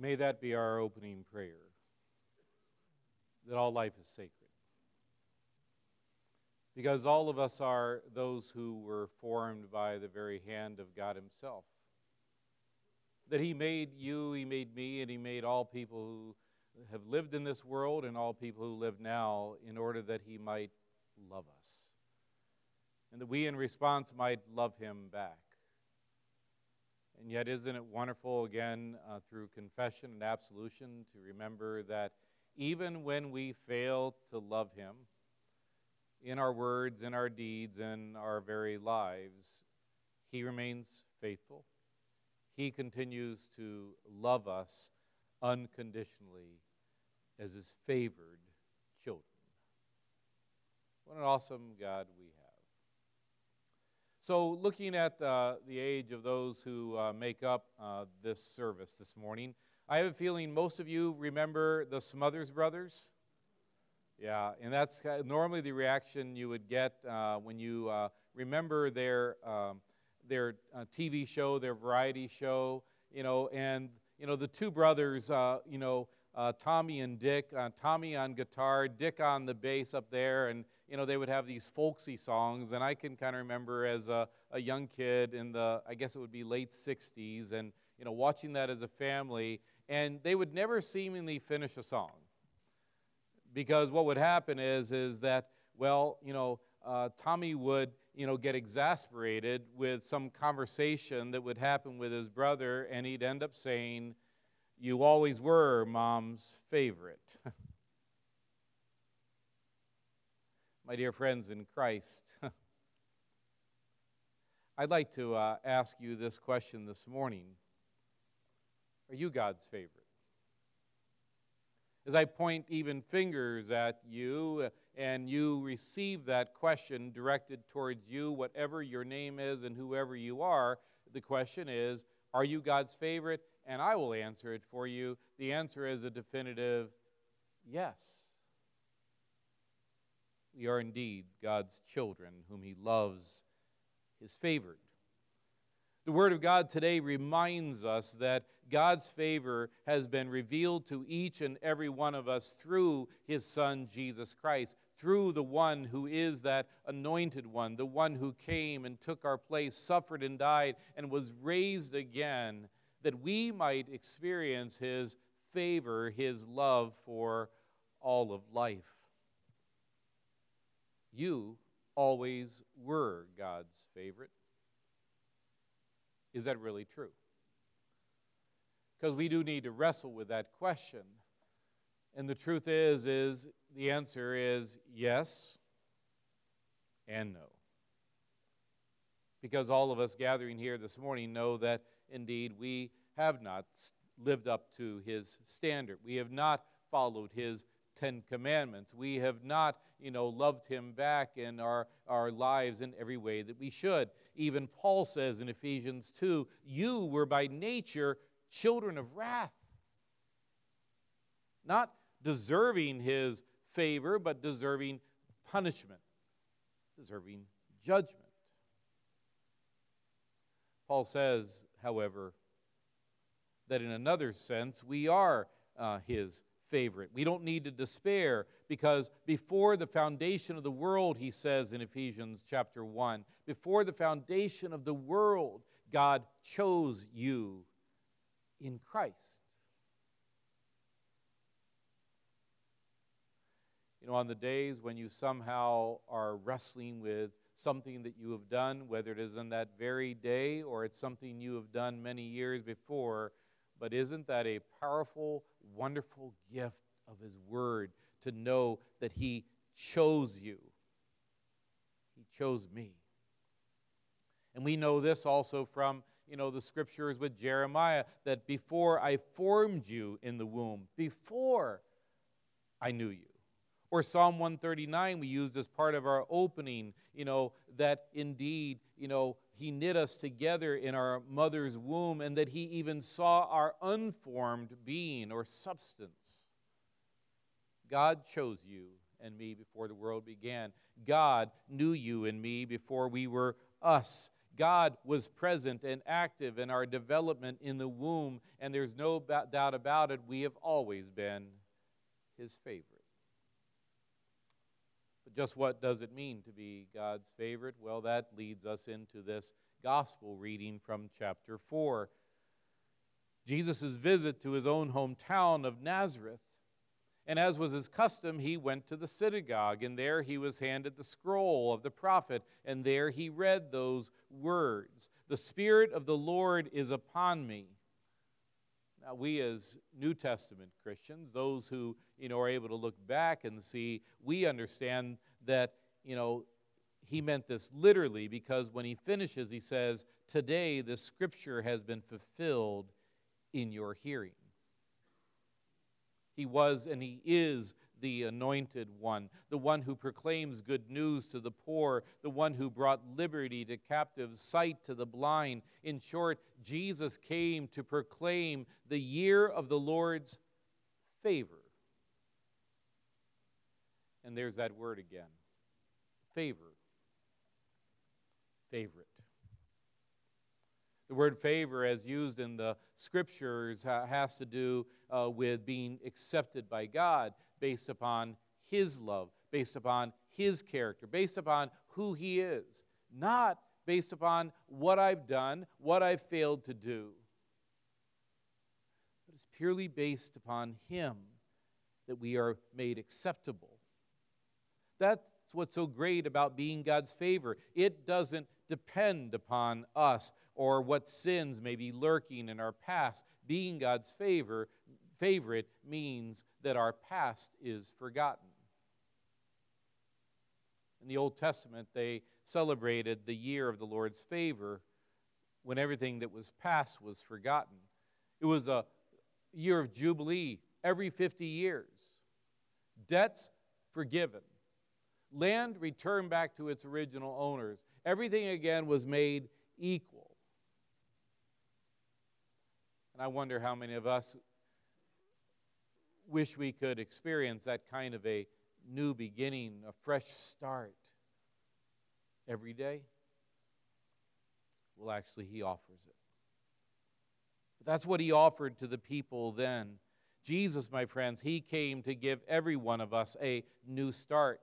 May that be our opening prayer that all life is sacred. Because all of us are those who were formed by the very hand of God Himself. That He made you, He made me, and He made all people who have lived in this world and all people who live now in order that He might love us. And that we, in response, might love Him back. And yet, isn't it wonderful, again, uh, through confession and absolution, to remember that even when we fail to love Him, in our words, in our deeds, in our very lives, He remains faithful. He continues to love us unconditionally as His favored children. What an awesome God we have. So, looking at uh, the age of those who uh, make up uh, this service this morning, I have a feeling most of you remember the Smothers Brothers. Yeah, and that's normally the reaction you would get uh, when you uh, remember their um, their uh, TV show, their variety show, you know, and you know the two brothers, you know, uh, Tommy and Dick, uh, Tommy on guitar, Dick on the bass up there, and you know they would have these folksy songs, and I can kind of remember as a, a young kid in the, I guess it would be late '60s, and you know watching that as a family, and they would never seemingly finish a song. Because what would happen is is that well you know uh, tommy would you know get exasperated with some conversation that would happen with his brother and he'd end up saying you always were mom's favorite. My dear friends in christ i'd like to uh, ask you this question this morning. Are you god's favorite? As I point even fingers at you and you receive that question directed towards you, whatever your name is and whoever you are, the question is, Are you God's favorite? And I will answer it for you. The answer is a definitive yes. We are indeed God's children, whom He loves, His favored. The Word of God today reminds us that God's favor has been revealed to each and every one of us through His Son, Jesus Christ, through the one who is that anointed one, the one who came and took our place, suffered and died, and was raised again, that we might experience His favor, His love for all of life. You always were God's favorite. Is that really true? Because we do need to wrestle with that question. And the truth is is the answer is yes and no. Because all of us gathering here this morning know that indeed we have not lived up to his standard. We have not followed his Ten Commandments. We have not, you know, loved him back in our, our lives in every way that we should. Even Paul says in Ephesians 2 You were by nature children of wrath, not deserving his favor, but deserving punishment, deserving judgment. Paul says, however, that in another sense we are uh, his favorite. We don't need to despair because before the foundation of the world, he says in Ephesians chapter 1, before the foundation of the world, God chose you in Christ. You know, on the days when you somehow are wrestling with something that you have done, whether it is in that very day or it's something you have done many years before, but isn't that a powerful, wonderful gift of His Word to know that He chose you? He chose me. And we know this also from, you know, the scriptures with Jeremiah that before I formed you in the womb, before I knew you. Or Psalm 139 we used as part of our opening, you know, that indeed, you know, he knit us together in our mother's womb and that he even saw our unformed being or substance. God chose you and me before the world began. God knew you and me before we were us. God was present and active in our development in the womb, and there's no doubt about it, we have always been His favorite. But just what does it mean to be God's favorite? Well, that leads us into this gospel reading from chapter 4. Jesus' visit to his own hometown of Nazareth. And as was his custom, he went to the synagogue, and there he was handed the scroll of the prophet, and there he read those words The Spirit of the Lord is upon me. Now, we as New Testament Christians, those who you know, are able to look back and see, we understand that you know, he meant this literally because when he finishes, he says, Today the scripture has been fulfilled in your hearing. He was and he is the anointed one, the one who proclaims good news to the poor, the one who brought liberty to captives, sight to the blind. In short, Jesus came to proclaim the year of the Lord's favor. And there's that word again favor. Favorite. The word favor, as used in the scriptures, has to do uh, with being accepted by God based upon His love, based upon His character, based upon who He is, not based upon what I've done, what I've failed to do. But it's purely based upon Him that we are made acceptable. That's what's so great about being God's favor. It doesn't depend upon us or what sins may be lurking in our past. Being God's favor, favorite means that our past is forgotten. In the Old Testament, they celebrated the year of the Lord's favor when everything that was past was forgotten. It was a year of Jubilee every 50 years, debts forgiven, land returned back to its original owners. Everything again was made equal. And I wonder how many of us wish we could experience that kind of a new beginning, a fresh start every day. Well, actually, he offers it. But that's what he offered to the people then. Jesus, my friends, he came to give every one of us a new start.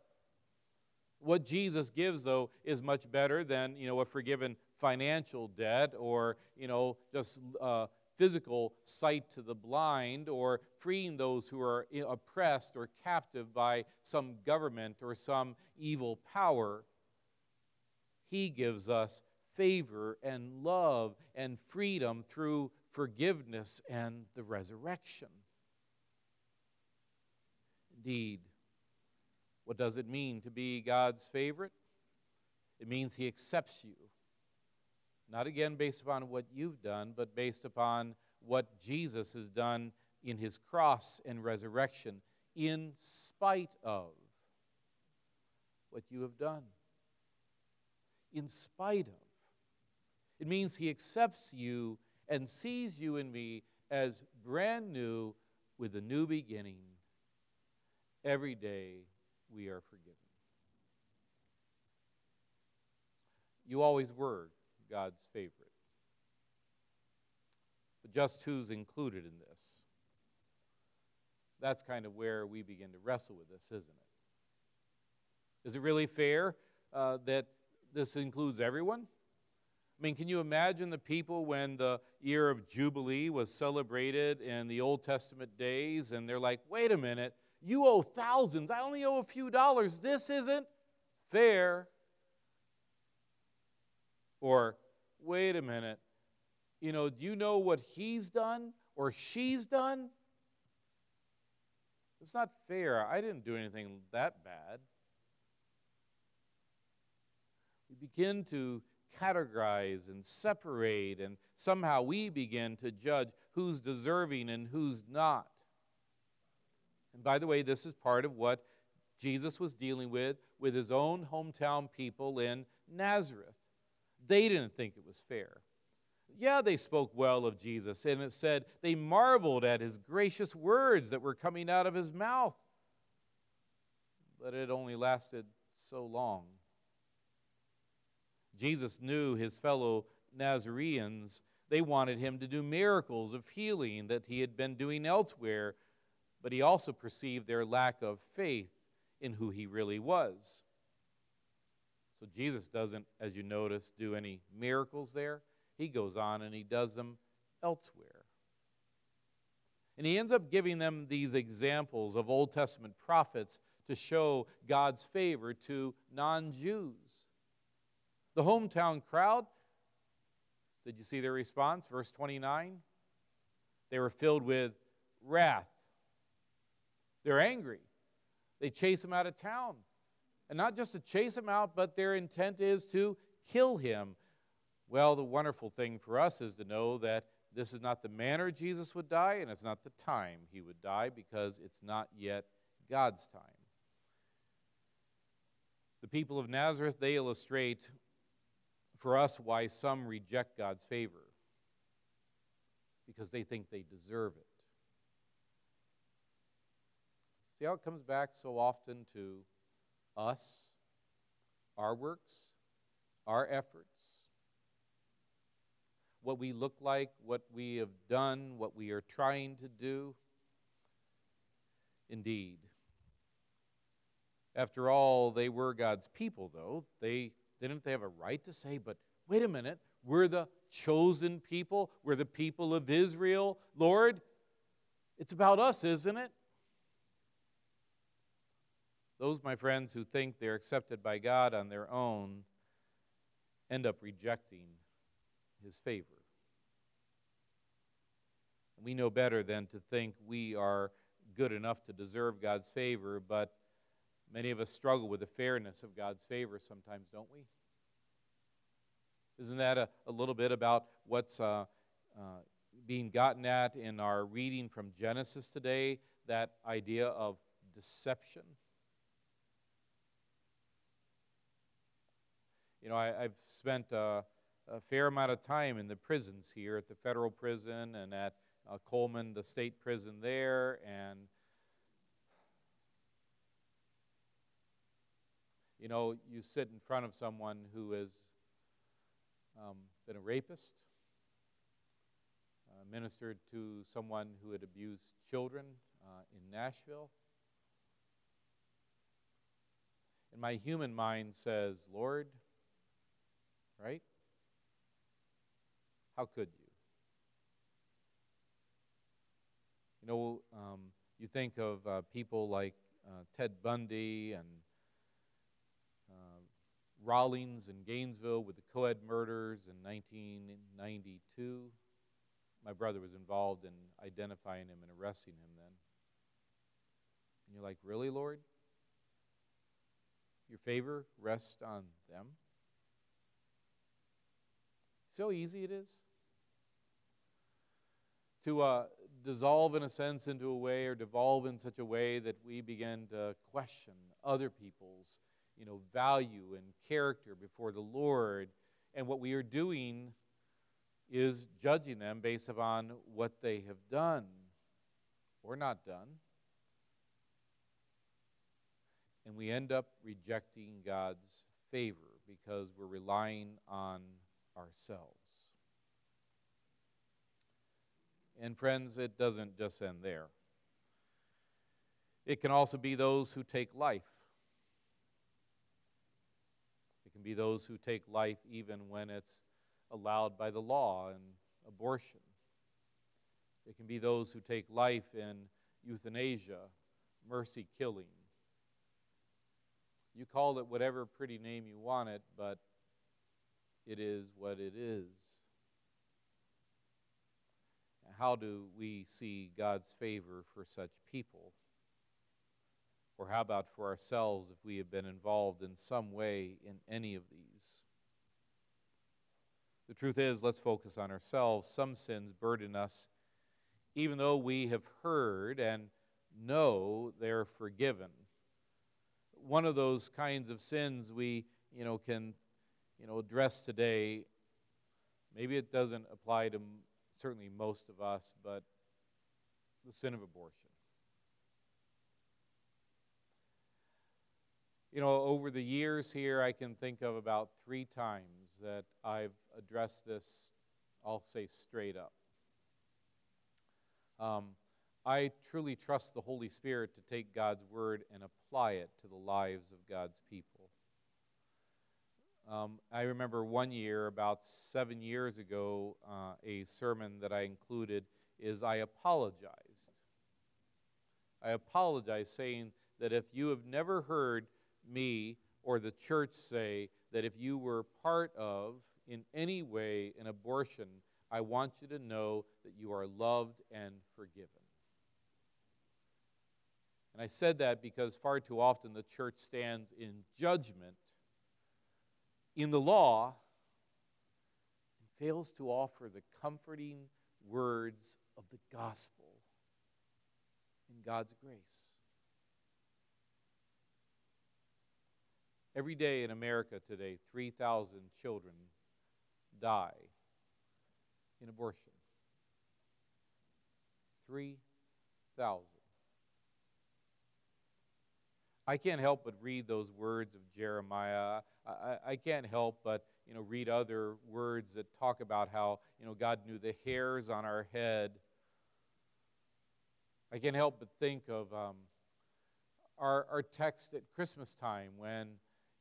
What Jesus gives, though, is much better than, you know, a forgiven financial debt or, you know, just uh, physical sight to the blind or freeing those who are oppressed or captive by some government or some evil power. He gives us favor and love and freedom through forgiveness and the resurrection. Indeed, what does it mean to be God's favorite? It means He accepts you. Not again based upon what you've done, but based upon what Jesus has done in His cross and resurrection, in spite of what you have done. In spite of. It means He accepts you and sees you and me as brand new with a new beginning every day we are forgiven. You always were God's favorite. But just who's included in this? That's kind of where we begin to wrestle with this, isn't it? Is it really fair uh, that this includes everyone? I mean, can you imagine the people when the year of Jubilee was celebrated in the Old Testament days and they're like, wait a minute, you owe thousands. I only owe a few dollars. This isn't fair. Or, wait a minute. You know, do you know what he's done or she's done? It's not fair. I didn't do anything that bad. We begin to categorize and separate, and somehow we begin to judge who's deserving and who's not. And by the way, this is part of what Jesus was dealing with with his own hometown people in Nazareth. They didn't think it was fair. Yeah, they spoke well of Jesus, and it said they marveled at his gracious words that were coming out of his mouth. But it only lasted so long. Jesus knew his fellow Nazareans, they wanted him to do miracles of healing that he had been doing elsewhere, but he also perceived their lack of faith in who he really was. So Jesus doesn't, as you notice, do any miracles there. He goes on and he does them elsewhere. And he ends up giving them these examples of Old Testament prophets to show God's favor to non Jews. The hometown crowd, did you see their response? Verse 29. They were filled with wrath. They're angry. They chase him out of town. And not just to chase him out, but their intent is to kill him. Well, the wonderful thing for us is to know that this is not the manner Jesus would die, and it's not the time he would die because it's not yet God's time. The people of Nazareth, they illustrate for us why some reject God's favor because they think they deserve it. See how it comes back so often to us, our works, our efforts? what we look like, what we have done, what we are trying to do? Indeed. After all, they were God's people, though. They didn't they have a right to say, but wait a minute, we're the chosen people, we're the people of Israel. Lord, it's about us, isn't it? Those, my friends, who think they're accepted by God on their own end up rejecting his favor. We know better than to think we are good enough to deserve God's favor, but many of us struggle with the fairness of God's favor sometimes, don't we? Isn't that a, a little bit about what's uh, uh, being gotten at in our reading from Genesis today? That idea of deception. You know, I, have spent uh, a fair amount of time in the prisons here at the federal prison and at uh, Coleman, the state prison there, and you know, you sit in front of someone who has um, been a rapist, uh, ministered to someone who had abused children uh, in Nashville. And my human mind says, Lord, right? How could you? You know, um, you think of uh, people like uh, Ted Bundy and uh, Rawlings in Gainesville with the Coed murders in 1992. My brother was involved in identifying him and arresting him then. And you're like, really, Lord? Your favor rests on them? So easy it is to uh, dissolve, in a sense, into a way or devolve in such a way that we begin to question other people's you know, value and character before the Lord. And what we are doing is judging them based upon what they have done or not done. And we end up rejecting God's favor because we're relying on ourselves. And friends, it doesn't just end there. It can also be those who take life. It can be those who take life even when it's allowed by the law and abortion. It can be those who take life in euthanasia, mercy killing. You call it whatever pretty name you want it, but it is what it is how do we see God's favor for such people? Or how about for ourselves if we have been involved in some way in any of these? The truth is, let's focus on ourselves. Some sins burden us, even though we have heard and know they're forgiven. One of those kinds of sins we, you know, can, you know, address today. Maybe it doesn't apply to certainly most of us, but the sin of abortion. You know, over the years here, I can think of about three times that I've addressed this, I'll say straight up. Um, I truly trust the Holy Spirit to take God's word and apply it to the lives of God's people. Um, I remember one year, about seven years ago, uh, a sermon that I included is I apologized. I apologize, saying that if you have never heard me or the church say that if you were part of, in any way, an abortion, I want you to know that you are loved and forgiven. And I said that because far too often the church stands in judgment in the law and fails to offer the comforting words of the gospel in God's grace. Every day in America today, 3,000 children die in abortion. 3,000. I can't help but read those words of Jeremiah. I, I, can't help but you know read other words that talk about how you know God knew the hairs on our head. I can't help but think of um, our our text at Christmas time when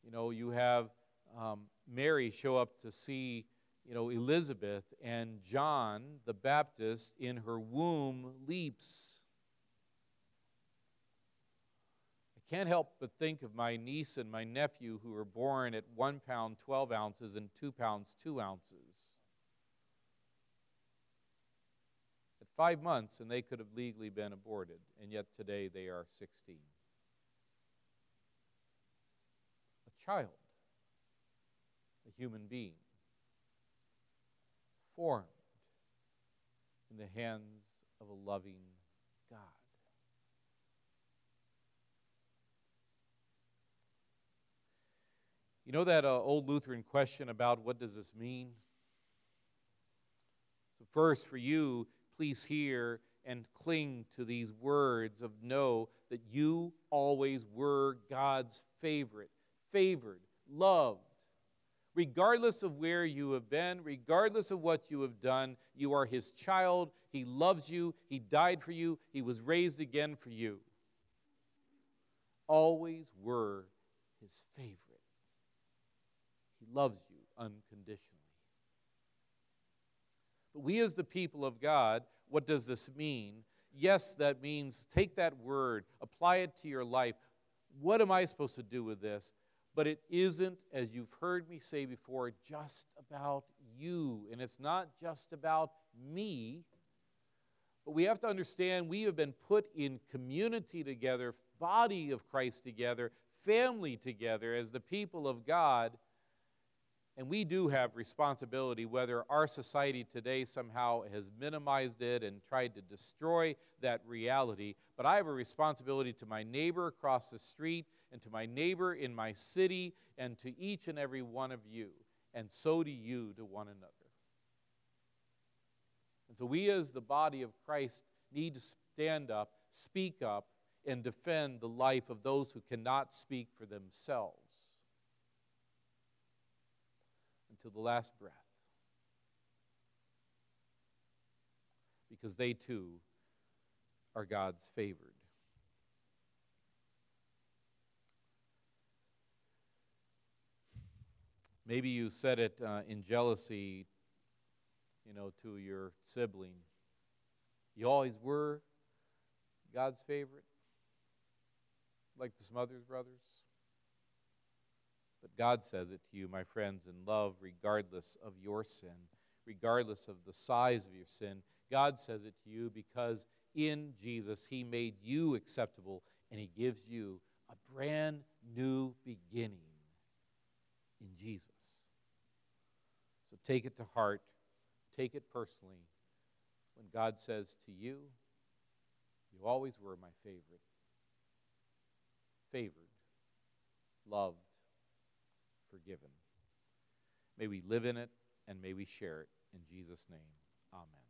you know you have um, Mary show up to see you know Elizabeth and John the Baptist in her womb leaps can't help but think of my niece and my nephew who were born at one pound, 12 ounces, and two pounds, two ounces. At five months, and they could have legally been aborted, and yet today they are 16. A child, a human being, formed in the hands of a loving God. You know that uh, old Lutheran question about what does this mean? So, first, for you, please hear and cling to these words of know that you always were God's favorite, favored, loved. Regardless of where you have been, regardless of what you have done, you are His child. He loves you. He died for you. He was raised again for you. Always were His favorite. Loves you unconditionally. But we, as the people of God, what does this mean? Yes, that means take that word, apply it to your life. What am I supposed to do with this? But it isn't, as you've heard me say before, just about you. And it's not just about me. But we have to understand we have been put in community together, body of Christ together, family together as the people of God and we do have responsibility, whether our society today somehow has minimized it and tried to destroy that reality. But I have a responsibility to my neighbor across the street and to my neighbor in my city and to each and every one of you. And so do you to one another. And so we, as the body of Christ, need to stand up, speak up, and defend the life of those who cannot speak for themselves until the last breath. Because they too are God's favored. Maybe you said it uh, in jealousy, you know, to your sibling. You always were God's favorite, like the Smothers brothers. But God says it to you, my friends, in love, regardless of your sin, regardless of the size of your sin. God says it to you because in Jesus, He made you acceptable and He gives you a brand new beginning in Jesus. So take it to heart, take it personally. When God says to you, You always were my favorite, favored, loved, forgiven. May we live in it and may we share it. In Jesus' name, amen.